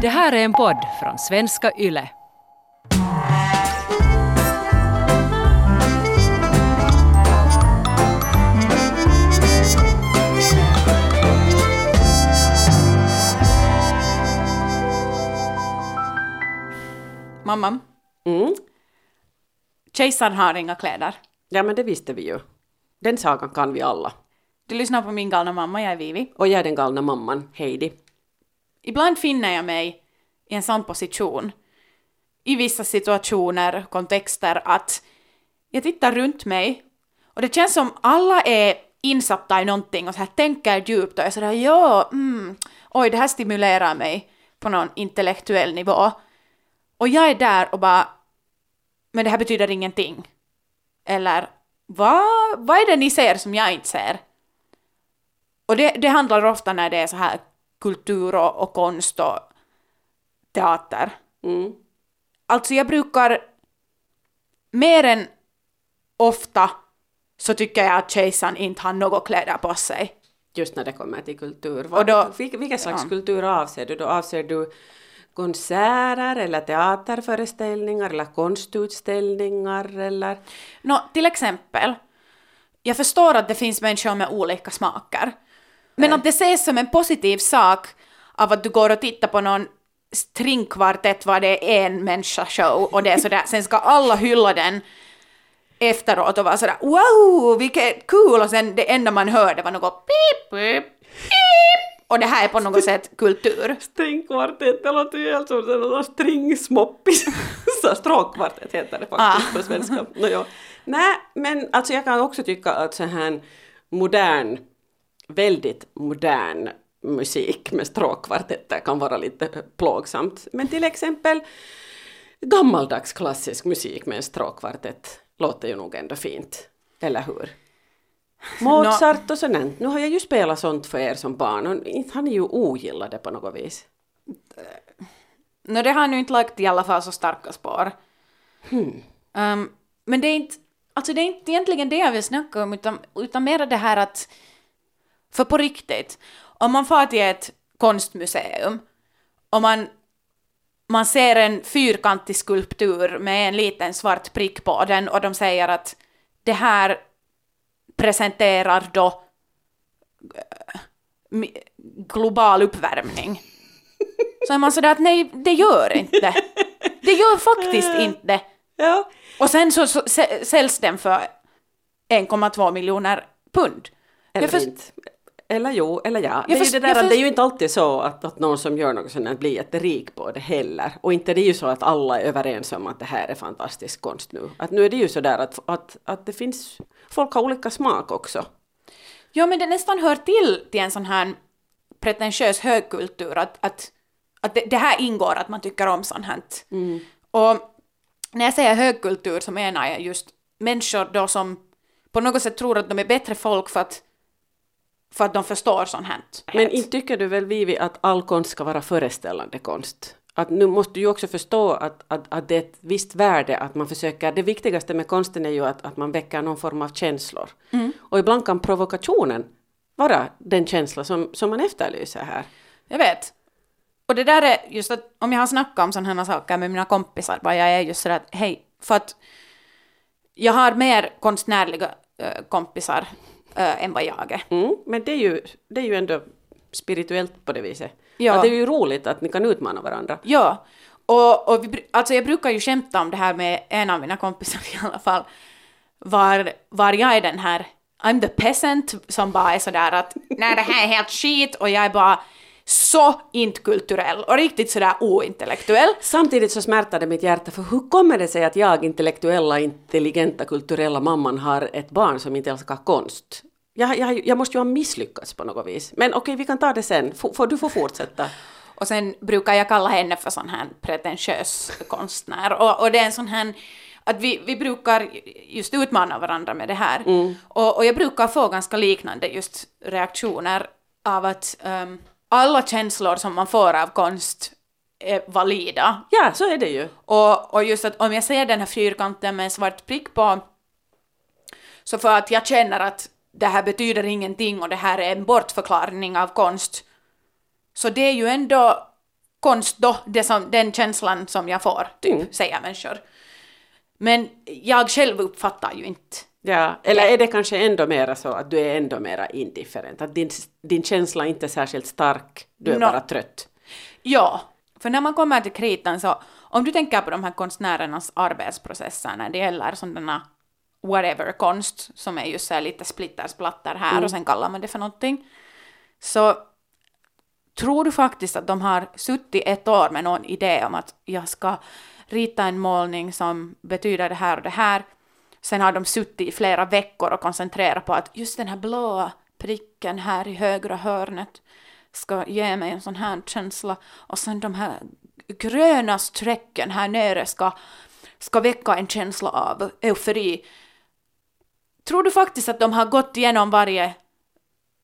Det här är en podd från svenska YLE. Mamma, Mm. kejsaren har inga kläder. Ja, men det visste vi ju. Den sagan kan vi alla. Du lyssnar på min galna mamma, jag är Vivi. Och jag är den galna mamman, Heidi. Ibland finner jag mig i en sån position, i vissa situationer, kontexter, att jag tittar runt mig och det känns som alla är insatta i någonting och så här tänker djupt och jag sådär ja, mm, oj, det här stimulerar mig på någon intellektuell nivå. Och jag är där och bara, men det här betyder ingenting. Eller, vad, vad är det ni ser som jag inte ser? Och det, det handlar ofta när det är så här kultur och, och konst och teater. Mm. Alltså jag brukar mer än ofta så tycker jag att kejsaren inte har något kläder på sig. Just när det kommer till kultur. Och då- Vil- vilken slags ja. kultur avser du? Då avser du konserter eller teaterföreställningar eller konstutställningar eller? Nå, till exempel, jag förstår att det finns människor med olika smaker. Men att det ses som en positiv sak av att du går och tittar på någon stringkvartett var det är en människa show och det är sådär, sen ska alla hylla den efteråt och vara sådär wow, vilket kul och sen det enda man hörde var något pip, pip, pip och det här är på något sätt kultur. Stringkvartett, det låter ju helt som en stringsmoppis. Stråkkvartett heter det faktiskt Ah. på svenska. No, ja. Nej, men alltså jag kan också tycka att så här modern, väldigt modern musik med stråkkvartetter kan vara lite plågsamt. Men till exempel gammaldags klassisk musik med en stråkkvartett låter ju nog ändå fint. Eller hur? Mozart och sånt. Nu har jag ju spelat sånt för er som barn och har ni ju ogillat det på något vis. Nå, det har nu inte lagt i alla fall så starka spår. Um, men det är inte, alltså det är inte egentligen det jag vill snacka om, utan, utan mer det här att, för på riktigt, om man far till ett konstmuseum och man, man ser en fyrkantig skulptur med en liten svart prick på den och de säger att det här presenterar då eh, global uppvärmning. Så är man sådär att nej, det gör inte. Det gör faktiskt inte. Ja, Och sen så, så sä- säljs den för 1,2 miljoner pund. eller Jag först- inte. Eller jo, eller ja. Det är, först- ju det, där, först- det är ju inte alltid så att, att någon som gör något sånt blir jätterik på det heller. Och inte det är ju så att alla är överens om att det här är fantastisk konst nu. Att nu är det ju så där att, att, att det finns, folk har olika smak också. Ja, men det nästan hör till till en sån här pretentiös högkultur att, att, att det, det här ingår att man tycker om sånt här. Och när jag säger högkultur så menar jag just människor då som på något sätt tror att de är bättre folk för att, för att de förstår sånt här. Men inte tycker du väl Vivi att all konst ska vara föreställande konst? Att nu måste du ju också förstå att, att, att det är ett visst värde att man försöker, det viktigaste med konsten är ju att, att man väcker någon form av känslor. Och ibland kan provokationen vara den känsla som, som man efterlyser här. Jag vet. Och det där är just att om jag har snackat om sådana här saker med mina kompisar, bara jag är just sådär att hej, för att jag har mer konstnärliga äh, kompisar äh, än vad jag är. Mm, men det är, ju, det är ju ändå spirituellt på det viset. Ja. Att det är ju roligt att ni kan utmana varandra. Ja, och, och vi, alltså jag brukar ju skämta om det här med en av mina kompisar i alla fall, var, var jag är den här I'm the peasant som bara är sådär att nej det här är helt skit och jag är bara så inte kulturell och riktigt sådär ointellektuell. Samtidigt så smärtar det mitt hjärta, för hur kommer det sig att jag, intellektuella, intelligenta, kulturella mamman, har ett barn som inte älskar konst? Jag, jag, jag måste ju ha misslyckats på något vis. Men okej, vi kan ta det sen. F- får, du får fortsätta. Och sen brukar jag kalla henne för sån här pretentiös konstnär. Och, och det är en sån här att vi, vi brukar just utmana varandra med det här. Och, och jag brukar få ganska liknande just reaktioner av att ehm, alla känslor som man får av konst är valida. Ja, så är det ju. Och, och just att om jag ser den här fyrkanten med en svart prick på, så för att jag känner att det här betyder ingenting och det här är en bortförklaring av konst, så det är ju ändå konst då, det som, den känslan som jag får, typ, Mm. säger människor. Men jag själv uppfattar ju inte. Ja, eller är det kanske ändå mera så att du är ändå mera indifferent? Att din, din känsla inte är särskilt stark, du är Nå. bara trött? Ja, för när man kommer till kritan så, om du tänker på de här konstnärernas arbetsprocesser när det gäller sådana whatever konst, som är just så lite splittersplatter här och sen kallar man det för någonting, så tror du faktiskt att de har suttit ett år med någon idé om att jag ska rita en målning som betyder det här och det här. Sen har de suttit i flera veckor och koncentrerat på att just den här blåa pricken här i högra hörnet ska ge mig en sån här känsla och sen de här gröna strecken här nere ska, ska väcka en känsla av eufori. Tror du faktiskt att de har gått igenom varje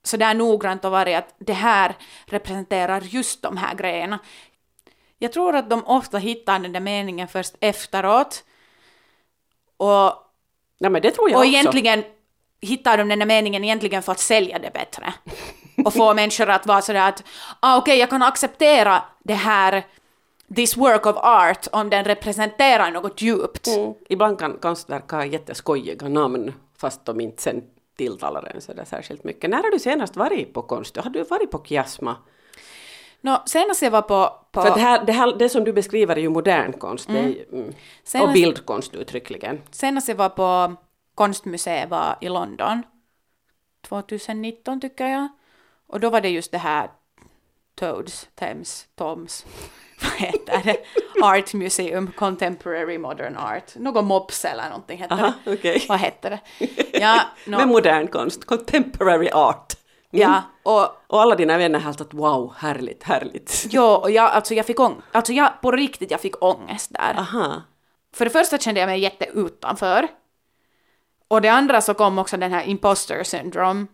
sådär noggrant och varje att det här representerar just de här grejerna. Jag tror att de ofta hittar den där meningen först efteråt. Och, Ja, men det tror jag och också. egentligen hittar de den där meningen egentligen för att sälja det bättre. Och få människor att vara sådär att ah, okej, jag kan acceptera det här this work of art om den representerar något djupt. Mm. Ibland kan konstverk ha jätteskojiga namn, fast de inte sen tilltalar en sådär särskilt mycket. När har du senast varit på konst? Har du varit på Kiasma? Nå, senast jag var på... på För det, här, det, här, det som du beskriver är ju modern konst, är, ju- mm. och Senast- bildkonst uttryckligen. Senast jag var på konstmuseet var i London 2019 tycker jag. Och då var det just det här Toads, Thames, Toms, vad heter det? Art Museum, Contemporary Modern Art. Något MOPS eller någonting hette Aha, det. okej. Vad hette det? Ja, nå- Med modern konst, contemporary art. Mm. ja och Och alla dina vänner helt att wow, härligt, härligt. Jo, och jag, alltså jag fick ång- alltså jag, på riktigt, jag fick ångest där. Aha. För det första kände jag mig jätte utanför. Och det andra så kom också den här imposter syndrome,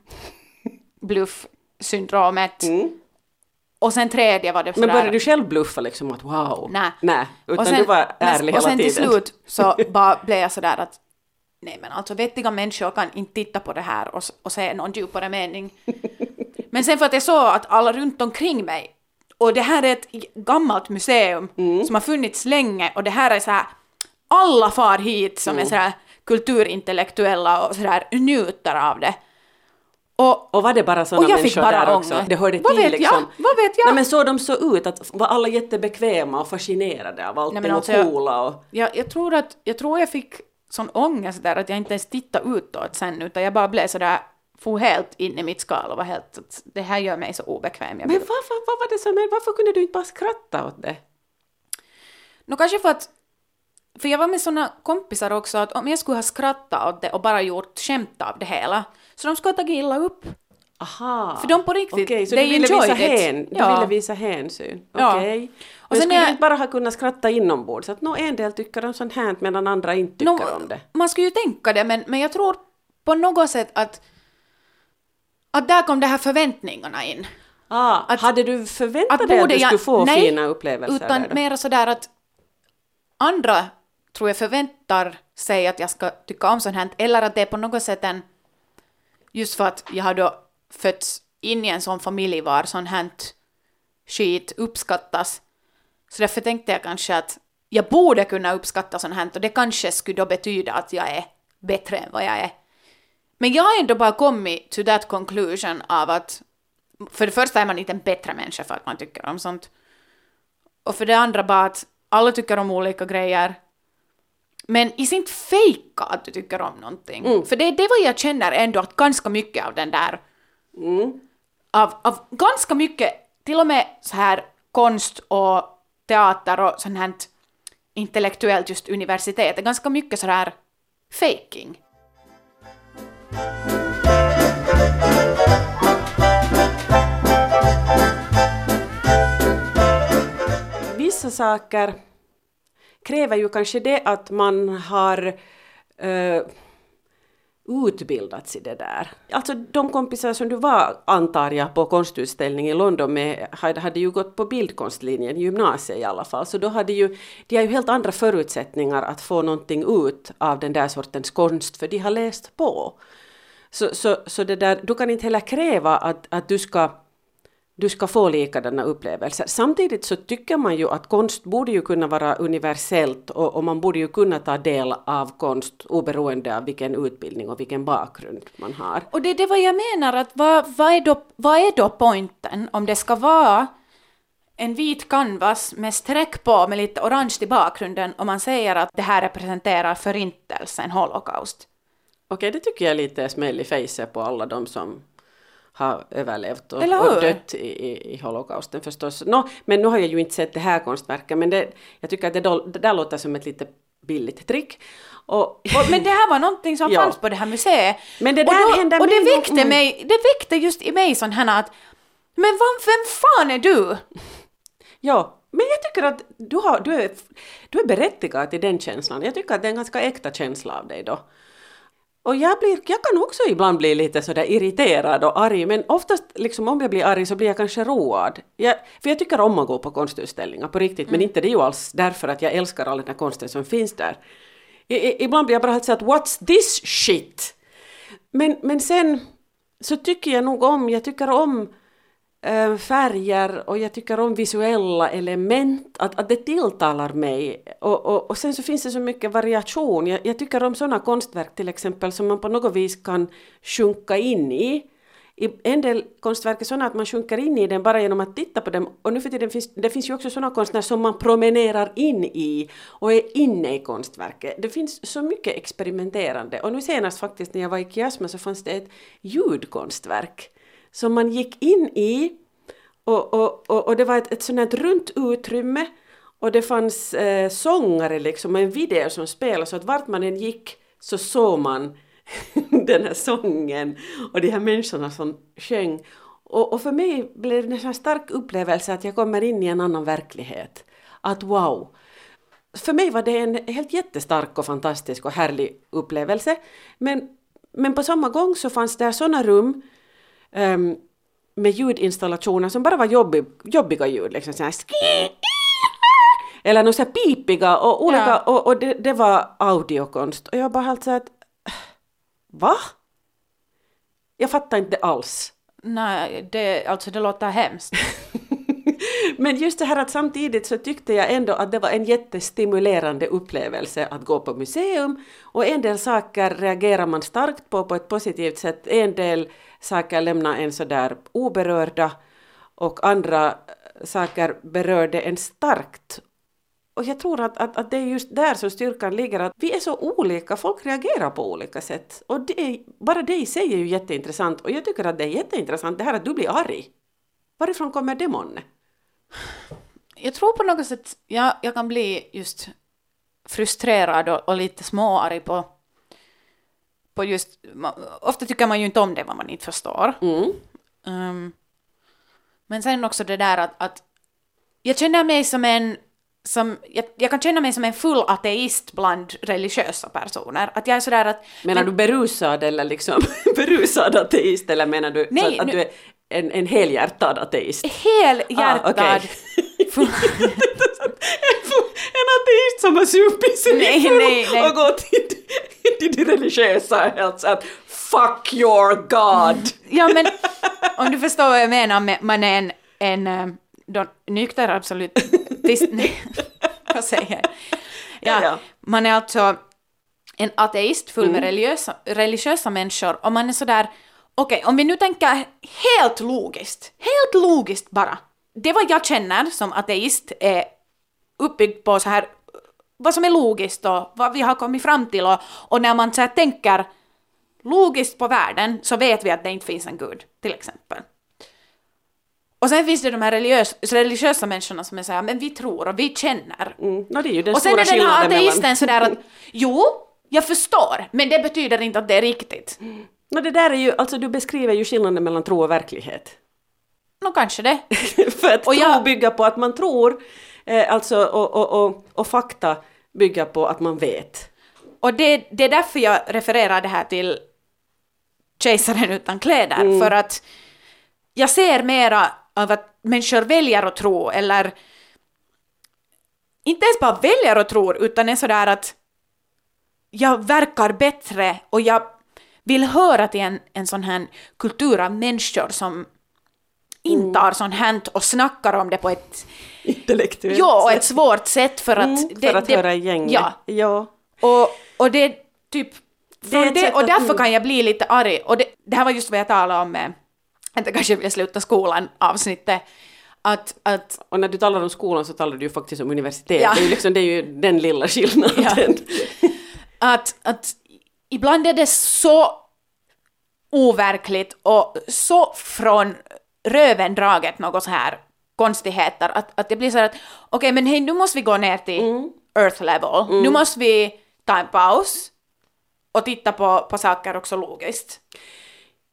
bluff-syndromet. Och sen tredje var det sådär... Mm. Men började du själv bluffa liksom att wow? Nej. Nej, utan och sen, du var ärlig men, Och hela sen tiden. till slut så bara blev jag sådär att nej men alltså vettiga människor kan inte titta på det här och, och se någon djupare mening. men sen för att jag såg att alla runt omkring mig och det här är ett gammalt museum Mm. som har funnits länge och det här är så här alla far hit som är Mm. så här kulturintellektuella och så här njuter av det. Och Och var det bara sådana Och jag fick människor bara där också? ångest. Det hörde Vad till vet jag? liksom. Vad vet jag? Nej men så de såg ut, att var alla jättebekväma och fascinerade av allting Nej, alltså och jag- coola och... Jag, jag, tror att, jag tror jag fick sån ångest där att jag inte ens tittade utåt sen utan jag bara blev sådär, for helt in i mitt skal och var helt att det här gör mig så obekväm. Jag Men varför, vad var det som, varför kunde du inte bara skratta åt det? Nå kanske för att, för jag var med såna kompisar också att om jag skulle ha skrattat åt det och bara gjort skämt av det hela så de skulle ha tagit illa upp. Aha. För de på riktigt, Okej, så they du ville, visa enjoyed it. hän, du Ja. ville visa hänsyn? Ja. Okej. Och Och sen skulle du jag- inte bara ha kunnat skratta inombords? Så att nå, en del tycker om sånt här medan andra inte tycker Nå, om det. Man skulle ju tänka det men, men jag tror på något sätt att att där kom de här förväntningarna in. Ah, Att- hade du förväntat dig att du jag- skulle få nej, fina upplevelser Utan där då? mer sådär att andra tror jag förväntar sig att jag ska tycka om sånt här, eller att det är på något sätt en, just för att jag har då fötts in i en sån familj var sånt här skit uppskattas. Så därför tänkte jag kanske att jag borde kunna uppskatta sånt här och det kanske skulle då betyda att jag är bättre än vad jag är. Men jag har ändå bara kommit to that conclusion av att för det första är man inte en bättre människa för att man tycker om sånt. Och för det andra bara att alla tycker om olika grejer. Men is inte fejka att du tycker om någonting. För det är det vad jag känner ändå att ganska mycket av den där Mm. av, av ganska mycket, till och med så här konst och teater och sånt här intellektuellt just universitet är ganska mycket så här faking. Vissa saker kräver ju kanske det att man har eh, utbildats i det där. Alltså de kompisar som du var, antar jag, på konstutställning i London med, hade, hade ju gått på bildkonstlinjen, i gymnasiet i alla fall, så då hade ju, de har ju helt andra förutsättningar att få någonting ut av den där sortens konst, för de har läst på. Så, så, så det där, du kan inte heller kräva att, att du ska du ska få likadana upplevelser. Samtidigt så tycker man ju att konst borde ju kunna vara universellt och, och, man borde ju kunna ta del av konst oberoende av vilken utbildning och vilken bakgrund man har. Och det är det vad jag menar, att vad, vad, är då, vad är då poängen om det ska vara en vit canvas med streck på med lite orange i bakgrunden och man säger att det här representerar förintelsen, holocaust. Okej, det tycker jag är lite smäll i facet på alla de som har överlevt och, och dött i, i, holokausten förstås. Nå, men nu har jag ju inte sett det här konstverket men det, jag tycker att det, då, det där låter som ett lite billigt trick. Och, Och, men det här var någonting som Ja. fanns på det här museet. Men det och där då, händer Och det väckte mig, det väckte just i mig sån här att men vad, vem fan är du? Ja, men jag tycker att du, har, du, är, du är berättigad till den känslan. Jag tycker att det är en ganska äkta känsla av dig då. Och jag, blir, jag kan också ibland bli lite sådär irriterad och arg, men oftast liksom om jag blir arg så blir jag kanske road. Jag, för jag tycker om att gå på konstutställningar på riktigt, men inte det är ju alls därför att jag älskar all den här konsten som finns där. I, i, ibland blir jag bara helt så att what's this shit? Men, men sen så tycker jag nog om, jag tycker om färger och jag tycker om visuella element, att, att det tilltalar mig. Och, och, och sen så finns det så mycket variation. Jag, jag tycker om sådana konstverk till exempel som man på något vis kan sjunka in i. I en del konstverk är sådana att man sjunker in i den bara genom att titta på dem. Och nu för tiden finns det finns ju också sådana konstnärer som man promenerar in i och är inne i konstverket. Det finns så mycket experimenterande. Och nu senast faktiskt när jag var i Kiasma så fanns det ett ljudkonstverk som man gick in i och, och, och, och det var ett, ett sånt här runt utrymme och det fanns eh, sångare liksom och en video som spelade så att vart man än gick så såg man den här sången och de här människorna som sjöng. Och, och för mig blev det en sån här stark upplevelse att jag kommer in i en annan verklighet. Att wow! För mig var det en helt jättestark och fantastisk och härlig upplevelse. Men, men på samma gång så fanns det sådana rum ehm, med ljudinstallationer som bara var jobbig, jobbiga ljud. Liksom så här, eller något så här pipiga och olika, Ja. och, och det, det var audiokonst. Och jag bara helt så att, va? Jag fattar inte alls. Nej, det, alltså det låter hemskt. Men just det här att samtidigt så tyckte jag ändå att det var en jättestimulerande upplevelse att gå på museum och en del saker reagerar man starkt på på ett positivt sätt. En del saker lämnar en sådär oberörda och andra eh, saker berörde en starkt. Och jag tror att, att, att det är just där som styrkan ligger, att vi är så olika, folk reagerar på olika sätt. Och det är, bara det i sig är ju jätteintressant och jag tycker att det är jätteintressant det här att du blir arg. Varifrån kommer det månne? Jag tror på något sätt jag, jag kan bli just frustrerad och, och lite småarg på, på just... Ofta tycker man ju inte om det vad man inte förstår. Mm. Um, men sen också det där att, att jag känner mig som en som, jag, jag kan känna mig som en full ateist bland religiösa personer. Att jag är sådär att... Menar du berusad eller liksom berusad ateist eller menar du Nej, att nu- du är en, en helhjärtad ateist? helhjärtad... Ah, full- en ateist som har supit sig Nej, nej, nej. och gått till, till de religiösa helt så att fuck your god. Ja, men om du förstår vad jag menar med man är en, en eh, då, nykter absolut... Nej, vad säger jag? Ja, man är alltså en ateist full med religiösa, religiösa människor och man är sådär, okej, om vi nu tänker helt logiskt, helt logiskt bara. Det vad jag känner som ateist är uppbyggd på så här, vad som är logiskt och vad vi har kommit fram till och, och när man så här tänker logiskt på världen så vet vi att det inte finns en gud, till exempel. Och sen finns det de här religiös, religiösa människorna som är såhär, men vi tror och vi känner. Mm. No, det är ju den och sen är den här ateisten mellan... sådär att, jo, jag förstår, men det betyder inte att det är riktigt. No, det där är ju, alltså du beskriver ju skillnaden mellan tro och verklighet. Nå, kanske det. För att Och tro jag- bygger på att man tror, eh, alltså, och, och, och, och fakta bygger på att man vet. Och det, det är därför jag refererar det här till Kejsaren utan kläder, för att jag ser mera av att människor väljer att tro, eller inte ens bara väljer att tro, utan är sådär att jag verkar bättre och jag vill höra till en, en sån här kultur av människor som intar sånt här och snackar om det på ett, Intellektuellt ja, och ett svårt sätt för att... Mm, för att höra i gänget. Ja, ja. och, och det typ... Det är det, och därför mm. kan jag bli lite arg. Och det, det här var just vad jag talade om med att jag kanske vill sluta skolan avsnittet. Att, att Och när du talar om skolan så talar du ju faktiskt om universitet. Ja. Det, är ju liksom, det är ju den lilla skillnaden. att, att ibland är det så overkligt och så från röven draget något så här konstigheter att, att det blir så här att okej men hej nu måste vi gå ner till earth level, nu måste vi ta en paus och titta på, på saker också logiskt.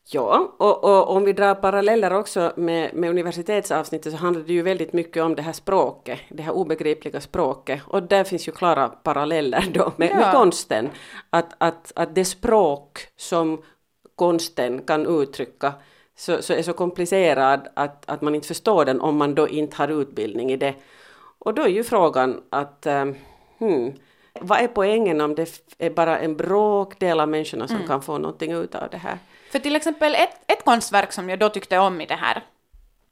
Ja, och, och om vi drar paralleller också med, med universitetsavsnittet så handlar det ju väldigt mycket om det här språket, det här obegripliga språket. Och där finns ju klara paralleller då med, med Ja. konsten. Att, att, att det språk som konsten kan uttrycka så, så är så komplicerad att, att man inte förstår den om man då inte har utbildning i det. Och då är ju frågan att eh, hmm, vad är poängen om det är bara en bråkdel av människorna som kan få någonting ut av det här? För till exempel ett, ett konstverk som jag då tyckte om i det här,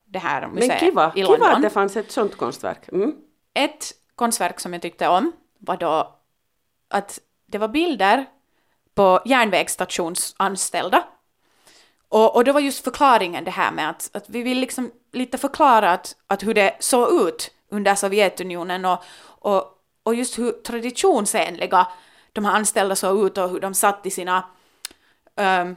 det här museet Men kiva, i kiva London. att det fanns ett sånt konstverk. Mm. Ett konstverk som jag tyckte om var då att det var bilder på järnvägsstationsanställda. Och, och det var just förklaringen det här med att, att vi vill liksom lite förklara att, att hur det såg ut under Sovjetunionen och, och, och just hur traditionsenliga de här anställda såg ut och hur de satt i sina ehm,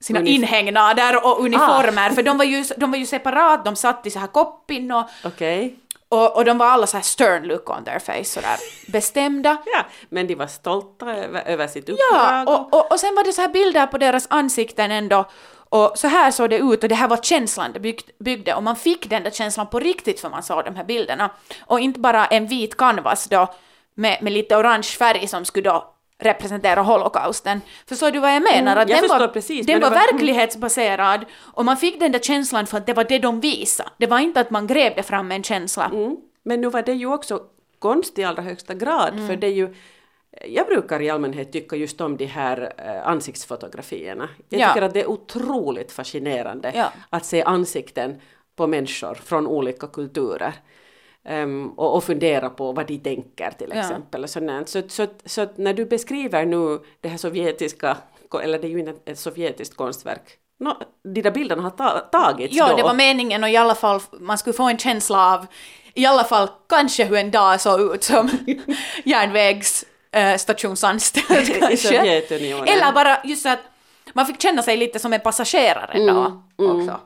sina Unif- inhägnader och uniformer, för de var, ju, de var ju separat, de satt i så här koppin och, Okej. och, och de var alla så här stern look on their face, sådär bestämda. Ja, men de var stolta över, över sitt Ja, uppdrag. och, och, och sen var det så här bilder på deras ansikten ändå. Och så här såg det ut och det här var känslan det bygg, byggde och man fick den där känslan på riktigt för man såg de här bilderna. Och inte bara en vit canvas då med, med lite orange färg som skulle då representera holokausten. Förstår du vad jag menar? Mm, att jag den var, precis, den var var- verklighetsbaserad och man fick den där känslan för att det var det de visade. Det var inte att man grävde fram en känsla. Mm. Men nu var det ju också konst i allra högsta grad, Mm. för det är ju jag brukar i allmänhet tycka just om de här eh, ansiktsfotografierna. Jag Ja. tycker att det är otroligt fascinerande Ja. att se ansikten på människor från olika kulturer. Ehm, och, och fundera på vad de tänker till Ja. exempel. Och sånt. Så, så, så när du beskriver nu det här sovjetiska, eller det är ju ett sovjetiskt konstverk, no, de där bilderna har ta, tagits Ja, då. det var meningen och i alla fall man skulle få en känsla av i alla fall kanske hur en dag såg ut som järnvägsstationsanställd I kanske. Sovjetunionen. Eller bara just så att man fick känna sig lite som en passagerare då också.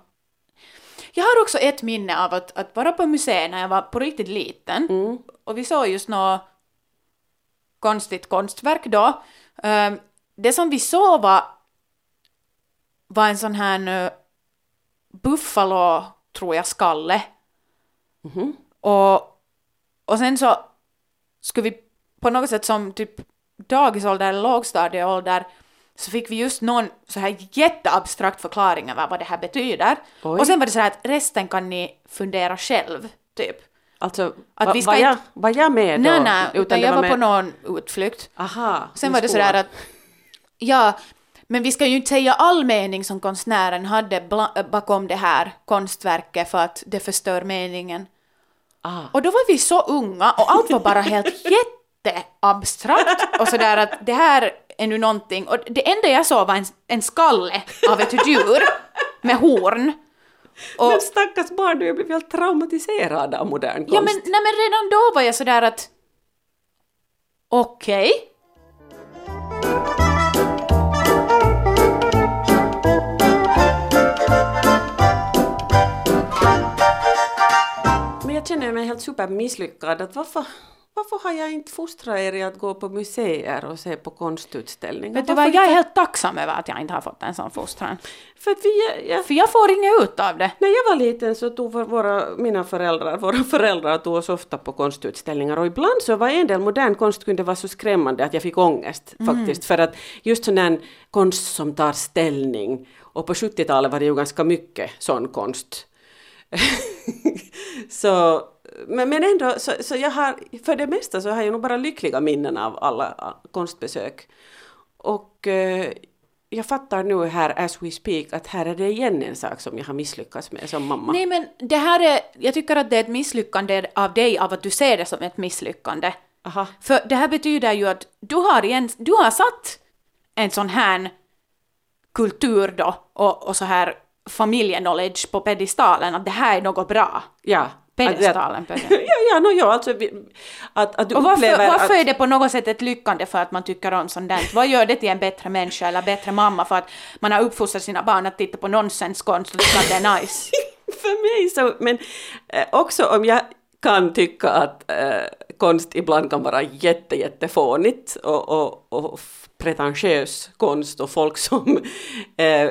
Jag har också ett minne av att, att vara på museet när jag var på riktigt liten och vi såg just något konstigt konstverk då. Ehm, Det som vi såg var, var en sån här uh, buffalo, tror jag, skalle. Och, och sen så skulle vi på något sätt som typ dagisålder eller lågstadieålder så fick vi just någon så här jätteabstrakt förklaring över vad det här betyder. Oj. Och sen var det så här att resten kan ni fundera själv, typ. Alltså, Att va, vi ska var, jag, var jag med då? Nej, nej, utan det jag var på med- någon utflykt. Aha, Sen var det skolan. sådär att, ja, men vi ska ju inte säga all mening som konstnären hade äh, bakom det här konstverket för att det förstör meningen. Ah. Och då var vi så unga och allt var bara helt jätteabstrakt och sådär att det här är nu någonting. Och det enda jag såg var en, en skalle av ett djur med horn. Och, Men stackars barn, du har blivit helt traumatiserad av modern konst. ja men, nej, men redan då var jag sådär att okej. Men jag känner mig helt supermisslyckad. Att varför, varför har jag inte fostrat er i att gå på museer och se på konstutställningar? Vet du vad, jag är helt tacksam över att jag inte har fått en sån fostran. För att vi, jag, För jag får inget ut av det. när jag var liten så tog vår- våra, mina föräldrar, våra föräldrar tog oss ofta på konstutställningar och ibland så var en del modern konst kunde vara så skrämmande att jag fick ångest faktiskt. För att just sån här konst som tar ställning och på 70-talet var det ju ganska mycket sån konst. så, men, men ändå, så, så jag har, för det mesta så har jag nog bara lyckliga minnen av alla ah, konstbesök. Och eh, jag fattar nu här as we speak att här är det igen en sak som jag har misslyckats med som mamma. Nej men det här är, jag tycker att det är ett misslyckande av dig av att du ser det som ett misslyckande. Aha. För det här betyder ju att du har, igen, du har satt en sån här kultur då och, och så här familjeknowledge på pedestalen att det här är något bra. Ja. Pedestalen. Ja, ja, no, ja, alltså att, att du Och varför, varför att... är det på något sätt ett lyckande för att man tycker om sånt där? Vad gör det till en bättre människa eller bättre mamma för att man har uppfostrat sina barn att titta på nonsenskonst och tycka att det är nice? För mig så, men eh, också om jag kan tycka att eh, konst ibland kan vara jätte, jättefånigt och, och, och pretentiös konst och folk som eh,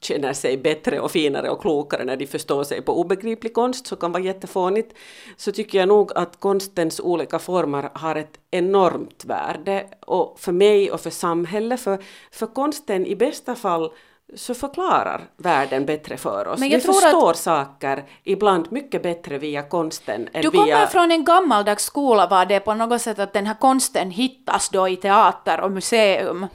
känner sig bättre och finare och klokare när de förstår sig på obegriplig konst så kan vara jättefånigt, så tycker jag nog att konstens olika former har ett enormt värde och för mig och för samhället, för, för konsten i bästa fall så förklarar världen bättre för oss. Men jag Vi tror att- förstår saker ibland mycket bättre via konsten än Du via... kommer från en gammaldags skola var det på något sätt att den här konsten hittas då i teater och museum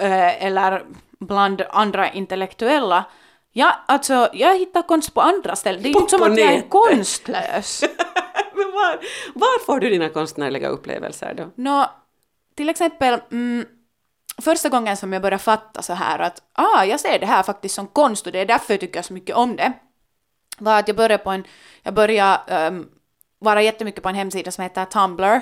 eh, eller bland andra intellektuella. Ja, alltså jag hittar konst på andra ställen. Det är ju inte som att jag är konstlös. Men var, var får du dina konstnärliga upplevelser då? Nå, till exempel, mm, första gången som jag började fatta så här att ah, jag ser det här faktiskt som konst och det är därför jag tycker så mycket om det, var att jag började på en, jag började um, vara jättemycket på en hemsida som heter Tumblr.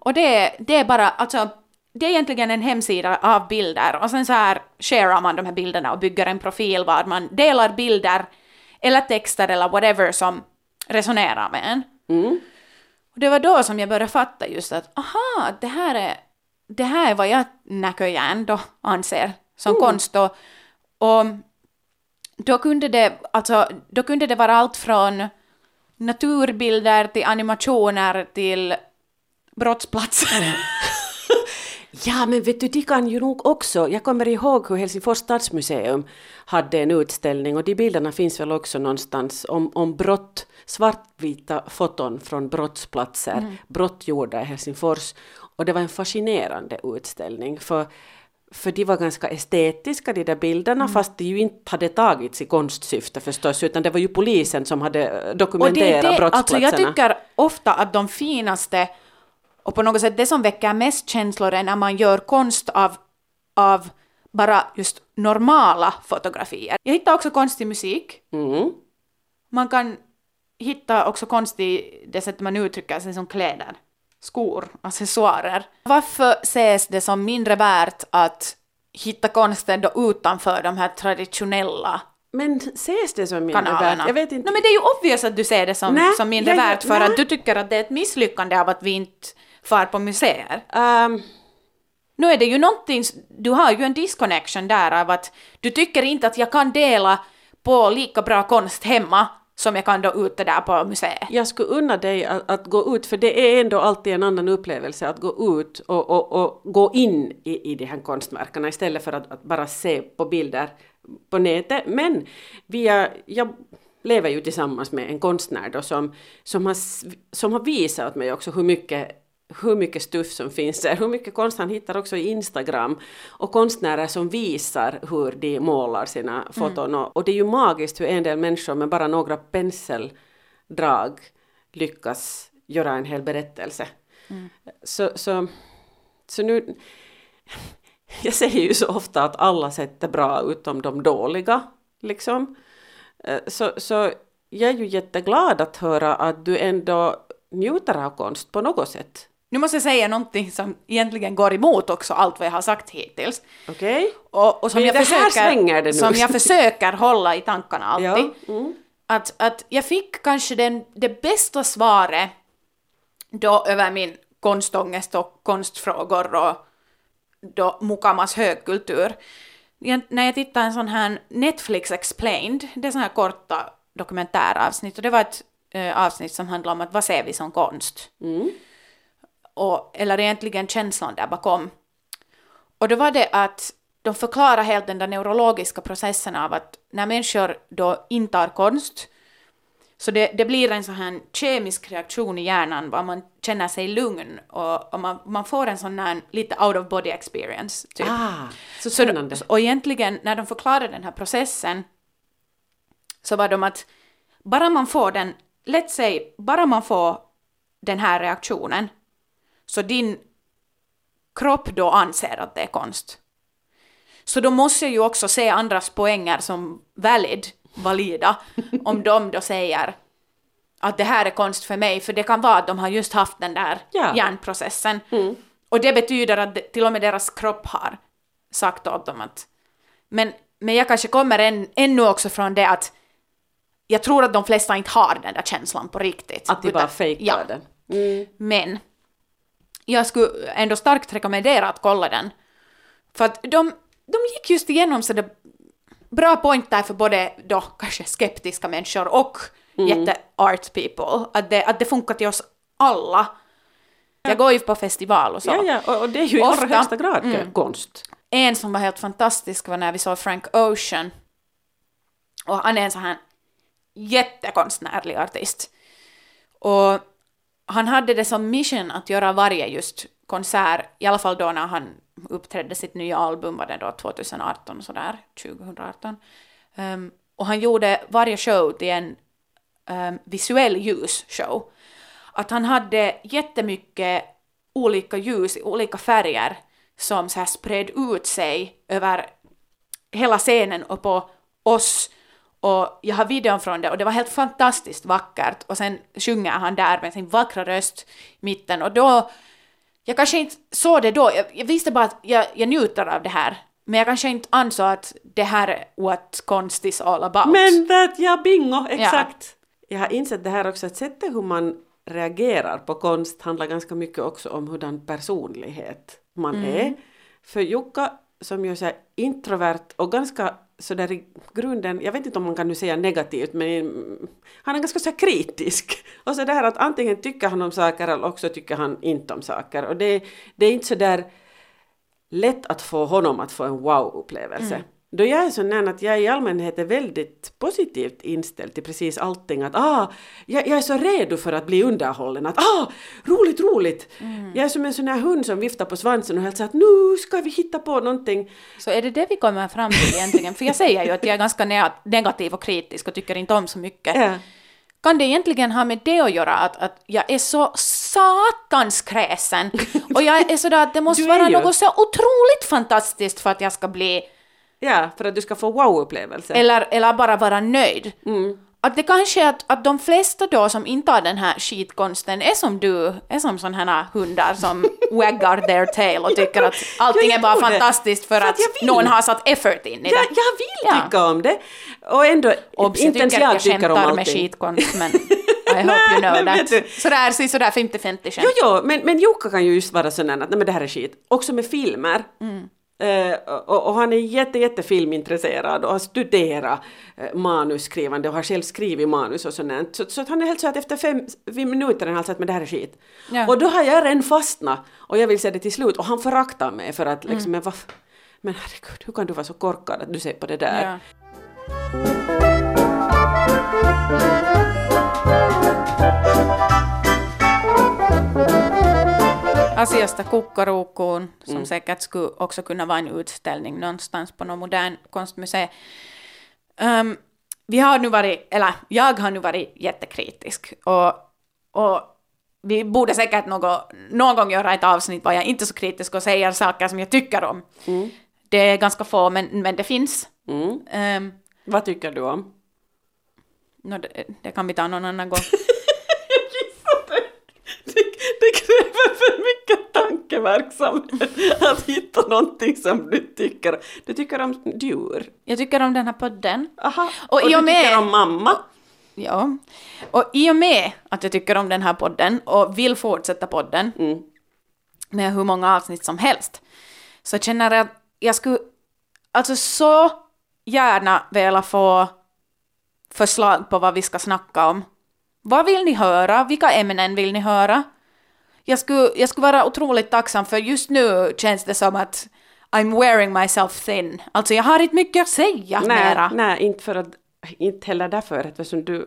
Och det, det är bara, alltså, det är egentligen en hemsida av bilder och sen så här sharear man de här bilderna och bygger en profil var man delar bilder eller texter eller whatever som resonerar med en. Och det var då som jag började fatta just att aha, det här är, det här är vad jag näköjään då anser som konst. Och, och då kunde det, alltså, då kunde det vara allt från naturbilder till animationer till brottsplatser. Ja, men vet du, de kan ju nog också... Jag kommer ihåg hur Helsingfors stadsmuseum hade en utställning och de bilderna finns väl också någonstans om, om brott, svartvita foton från brottsplatser, brott gjorda i Helsingfors. Och det var en fascinerande utställning för för de var ganska estetiska de där bilderna fast de ju inte hade tagits i konstsyfte förstås utan det var ju polisen som hade eh, Och det, dokumenterat det, alltså brottsplatserna. jag tycker ofta att de finaste och på något sätt det som väcker mest känslor är när man gör konst av, av bara just normala fotografier. Jag hittar också konst i musik. Mm. Man kan hitta också konst i det sättet man uttrycker sig som kläder, skor, accessoarer. Varför ses det som mindre värt att hitta konsten då utanför de här traditionella Men ses det som mindre kanalerna? värt? Jag vet inte. No, men det är ju obvious att du ser det som, Nej, som mindre jag- värt för nej. att du tycker att det är ett misslyckande av att vi inte far på museer. Um, Nu är det ju någonting, du har ju en disconnection där av att du tycker inte att jag kan dela på lika bra konst hemma som jag kan då ute där på museet. jag skulle unna dig att, att gå ut, för det är ändå alltid en annan upplevelse att gå ut och, och, och gå in i, i de här konstmärkena istället för att, att bara se på bilder på nätet. Men via, jag lever ju tillsammans med en konstnär då som, som, har, som har visat mig också hur mycket hur mycket stuff som finns där, hur mycket konst han hittar också i Instagram och konstnärer som visar hur de målar sina foton. Och, och det är ju magiskt hur en del människor med bara några penseldrag lyckas göra en hel berättelse. Så, så, så nu, jag säger ju så ofta att alla sätt är bra utom de dåliga, liksom. Eh, Så, så jag är ju jätteglad att höra att du ändå njuter av konst på något sätt. Nu måste jag säga någonting som egentligen går emot också allt vad jag har sagt hittills. Okej? Och, och som, Men jag försöker, som jag försöker hålla i tankarna alltid. Ja, mm. Att, att jag fick kanske den, det bästa svaret då över min konstångest och konstfrågor och då Mukamas högkultur. Jag, när jag tittade en sån här Netflix explained, det är såna här korta dokumentäravsnitt och det var ett eh, avsnitt som handlade om att vad ser vi som konst? Och, eller egentligen känslan där bakom. Och då var det att de förklarar helt den där neurologiska processen av att när människor då intar konst Så det, det blir en sån här kemisk reaktion i hjärnan var man känner sig lugn och, och man, man får en sån här lite out of body experience. Typ. Ah, så Så spännande. de, och egentligen när de förklarade den här processen så var de att bara man får den, let's say, bara man får den här reaktionen så din kropp då anser att det är konst. Så då måste jag ju också se andras poänger som valid, valida, om de då säger att det här är konst för mig, för det kan vara att de har just haft den där Ja. hjärnprocessen. Och det betyder att till och med deras kropp har sagt åt dem att... Men, men jag kanske kommer än, ännu också från det att jag tror att de flesta inte har den där känslan på riktigt. Att de bara fejkar ja. den. Mm. Men jag skulle ändå starkt rekommendera att kolla den. För att de, de gick just igenom så det bra point där för både då kanske skeptiska människor och jätte-art people. Att det, att det funkar till oss alla. Jag går ju på festival och så. Ja, ja, och, och det är ju i allra högsta grad Mm. konst. En som var helt fantastisk var när vi såg Frank Ocean. Och han är en sån här jättekonstnärlig artist. Och han hade det som mission att göra varje just konsert, i alla fall då när han uppträdde sitt nya album, var det då 2018 sådär, 2018. Um, ehm, och han gjorde varje show till en um, visuell ljusshow. Att han hade jättemycket olika ljus i olika färger som så här spred ut sig över hela scenen och på oss. Och jag har videon från det och det var helt fantastiskt vackert. Och sen sjunger han där med sin vackra röst i mitten och då, jag kanske inte såg det då, jag, jag visste bara att jag, jag njuter av det här. Men jag kanske inte ansåg att det här är what konst is all about. Men that, ja bingo, exakt. Jag har insett det här också, att sättet hur man reagerar på konst handlar ganska mycket också om hurdan personlighet man Mm. är. För Jukka, som ju är introvert och ganska sådär i grunden, jag vet inte om man kan nu säga negativt, men han är ganska så kritisk. Och så där att antingen tycker han om saker eller också tycker han inte om saker. Och det, det är inte så där lätt att få honom att få en wow-upplevelse. Mm. Då jag är sån att jag i allmänhet är väldigt positivt inställd till precis allting. Att ah, jag, jag är så redo för att bli underhållen. Att ah, roligt, roligt! Jag är som en sån här hund som viftar på svansen och helt så att nu ska vi hitta på någonting. Så är det det vi kommer fram till egentligen? För jag säger ju att jag är ganska ne- negativ och kritisk och tycker inte om så mycket. Ja. Kan det egentligen ha med det att göra att, att jag är så satans kräsen? Och jag är sådär att det måste vara ju. något så otroligt fantastiskt för att jag ska bli, Ja, för att du ska få wow-upplevelse. eller, eller bara vara nöjd. Mm. Att det kanske är att, att de flesta då som inte har den här skitkonsten är som du, är som sådana här hundar som waggar their tail och tycker att allting Ja, är bara fantastiskt för, För att att, någon har satt effort in i Ja, det. jag vill Ja. tycka om det. Och ändå, Obs, inte ens jag tycker om skämtar med allting. skitkonst men I hope you know that. Sådär, så sådär 50-50 skämt. Jo, jo, men, men Jukka kan ju just vara sån att nej men det här är skit. Också med filmer. Eh, och, och han är jätte, jätte filmintresserad och har studerat eh, manusskrivande och har själv skrivit manus och sånt. Så, så att han är helt så att efter fem, fem minuter har han sagt men det här är skit. Ja. Och då har jag redan fastnat och jag vill se det till slut och han föraktar mig för att liksom, men, vad, men herregud, hur kan du vara så korkad att du ser på det där? Ja. Asiasta kukkaruukkuun, som säkert skulle också kunna vara en utställning någonstans på något modern konstmuseum. Ehm, vi har nu varit, eller jag har nu varit jättekritisk och, och vi borde säkert något, någon gång göra ett avsnitt var jag inte så kritisk och säger saker som jag tycker om. Det är ganska få, men, men det finns. Mm. Ehm, Vad tycker du om? nå, det, det kan vi ta någon annan gång. Det, det kräver för mycket tankeverksamhet att hitta någonting som du tycker Du tycker om djur? Jag tycker om den här podden. Aha. Och Och, i du och med- tycker om mamma? Ja. Och i och med att jag tycker om den här podden och vill fortsätta podden Mm. med hur många avsnitt som helst så känner jag att jag skulle alltså så gärna vilja få förslag på vad vi ska snacka om. Vad vill ni höra? Vilka ämnen vill ni höra? Jag skulle, jag skulle vara otroligt tacksam för just nu känns det som att I'm wearing myself thin. Alltså jag har inte mycket att säga Nej, mera. nej, inte för att inte heller därför eftersom du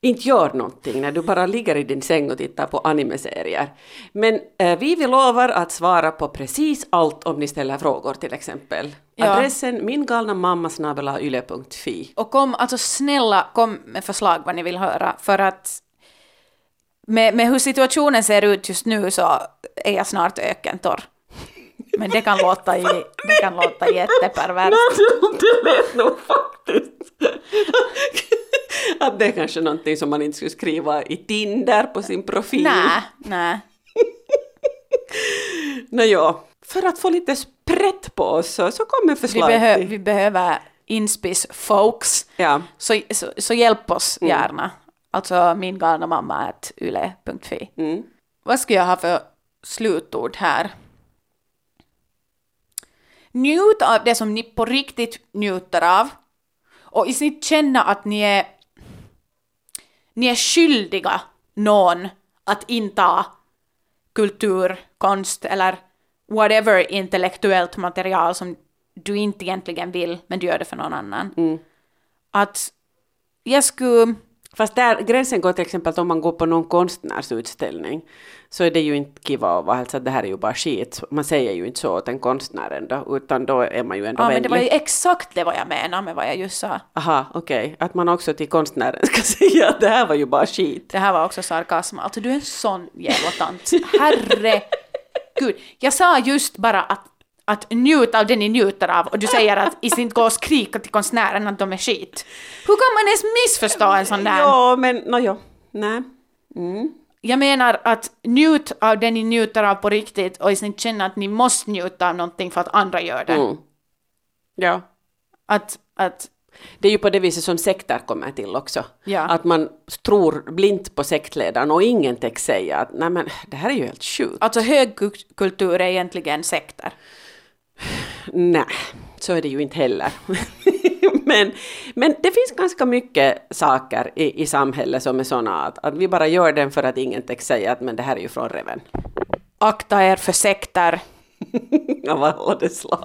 inte gör någonting när du bara ligger i din säng och tittar på animeserier. Men eh, vi vi lovar att svara på precis allt om ni ställer frågor till exempel. Ja. Adressen mingalnamammasnabelayle.fi. Och kom, alltså snälla, kom med förslag vad ni vill höra, för att med, med hur situationen ser ut just nu så är jag snart ökentorr. Men det kan låta, i, det kan låta jätteperverst. det lät nog faktiskt. att det är kanske någonting som man inte skulle skriva i Tinder på sin profil. Nej, nej. Nåja, för att få lite sprätt på oss så, så kommer Vi, förslag behö, vi behöver inspis folks, Ja. så, så, så hjälp oss gärna. Alltså min galna mamma at yle.fi. Mm. Vad ska jag ha för slutord här? Njut av det som ni på riktigt njuter av. Och i snitt känna att ni är, ni är skyldiga någon att inta kultur, konst eller whatever intellektuellt material som du inte egentligen vill, men du gör det för någon annan. Att jag skulle... Fast där gränsen går till exempel om man går på någon konstnärsutställning så är det ju inte kiva att vara helt så att det här är ju bara skit. Man säger ju inte så åt en konstnär ändå, utan då är man ju ändå Ja, men det var ju vänlig. exakt det vad jag menar med vad jag just sa. Aha, okej. Att man också till konstnären ska säga att det här var ju bara skit. Det här var också sarkasm. Alltså du är en sån jävla tant. Herregud. Jag sa just bara att, att njut av det ni njuter av och du säger att i inte gå och skrika till konstnären att de är skit. Hur kan man ens missförstå en sån där? Ja, men nåja. Nej. Mm. Jag menar att njut av det ni njuter av på riktigt och inte känna att ni måste njuta av någonting för att andra gör det. Mm. Ja. Att, att Det är ju på det viset som sekter kommer till också. Ja. Att man tror blint på sektledaren och ingen text säga att nej men det här är ju helt sjukt. alltså högkultur är egentligen sekter. Nej, så är det ju inte heller. men, men det finns ganska mycket saker i, i samhället som är sådana att, att vi bara gör den för att ingen text säger att men det här är ju från reven. Akta er för sekter. Av alla slag.